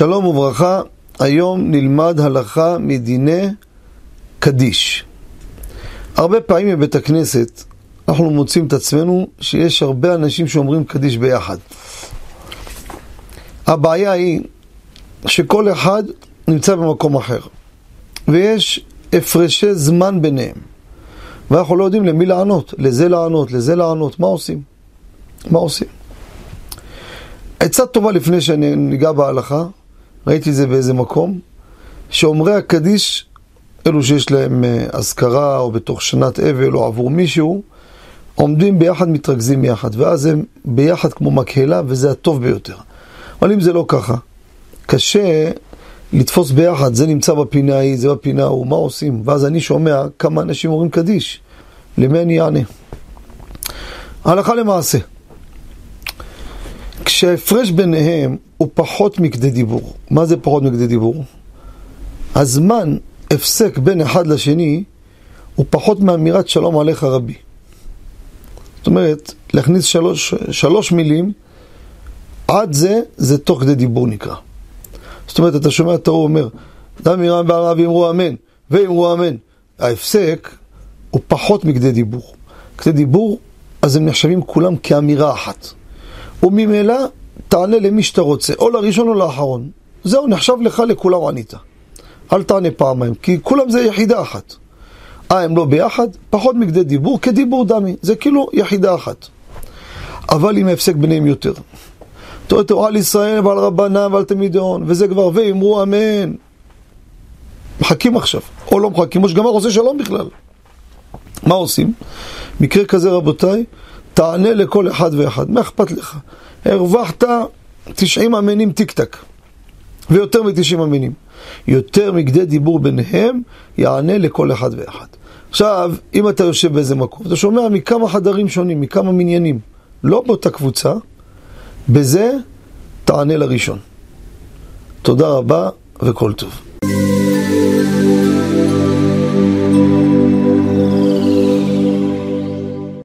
שלום וברכה, היום נלמד הלכה מדיני קדיש. הרבה פעמים בבית הכנסת אנחנו מוצאים את עצמנו שיש הרבה אנשים שאומרים קדיש ביחד. הבעיה היא שכל אחד נמצא במקום אחר, ויש הפרשי זמן ביניהם, ואנחנו לא יודעים למי לענות, לזה לענות, לזה לענות, מה עושים? מה עושים? עצה טובה לפני שאני ניגע בהלכה, ראיתי את זה באיזה מקום, שאומרי הקדיש, אלו שיש להם אזכרה או בתוך שנת אבל או עבור מישהו, עומדים ביחד, מתרכזים יחד, ואז הם ביחד כמו מקהלה, וזה הטוב ביותר. אבל אם זה לא ככה, קשה לתפוס ביחד, זה נמצא בפינה ההיא, זה בפינה ההוא, מה עושים? ואז אני שומע כמה אנשים אומרים קדיש, למי אני אענה? הלכה למעשה. כשההפרש ביניהם הוא פחות מכדי דיבור. מה זה פחות מכדי דיבור? הזמן הפסק בין אחד לשני הוא פחות מאמירת שלום עליך רבי. זאת אומרת, להכניס שלוש, שלוש מילים, עד זה, זה תוך כדי דיבור נקרא. זאת אומרת, אתה שומע את ההוא אומר, דם ירם בערב אמרו אמן, ואמרו אמן. ההפסק הוא פחות מכדי דיבור. כדי דיבור, אז הם נחשבים כולם כאמירה אחת. וממילא תענה למי שאתה רוצה, או לראשון או לאחרון. זהו, נחשב לך לכולם ענית. אל תענה פעמיים, כי כולם זה יחידה אחת. אה, הם לא ביחד? פחות מכדי דיבור, כדיבור דמי. זה כאילו יחידה אחת. אבל אם ההפסק ביניהם יותר. תורה תורה על ישראל ועל רבנם ועל תלמידי הון, וזה כבר, ואמרו אמן. מחכים עכשיו, או לא מחכים, או שגמר עושה שלום בכלל. מה עושים? מקרה כזה רבותיי, תענה לכל אחד ואחד, מה אכפת לך? הרווחת 90 אמינים טיק טק, ויותר מ-90 אמינים. יותר מכדי דיבור ביניהם, יענה לכל אחד ואחד. עכשיו, אם אתה יושב באיזה מקום, אתה שומע מכמה חדרים שונים, מכמה מניינים, לא באותה קבוצה, בזה תענה לראשון. תודה רבה וכל טוב.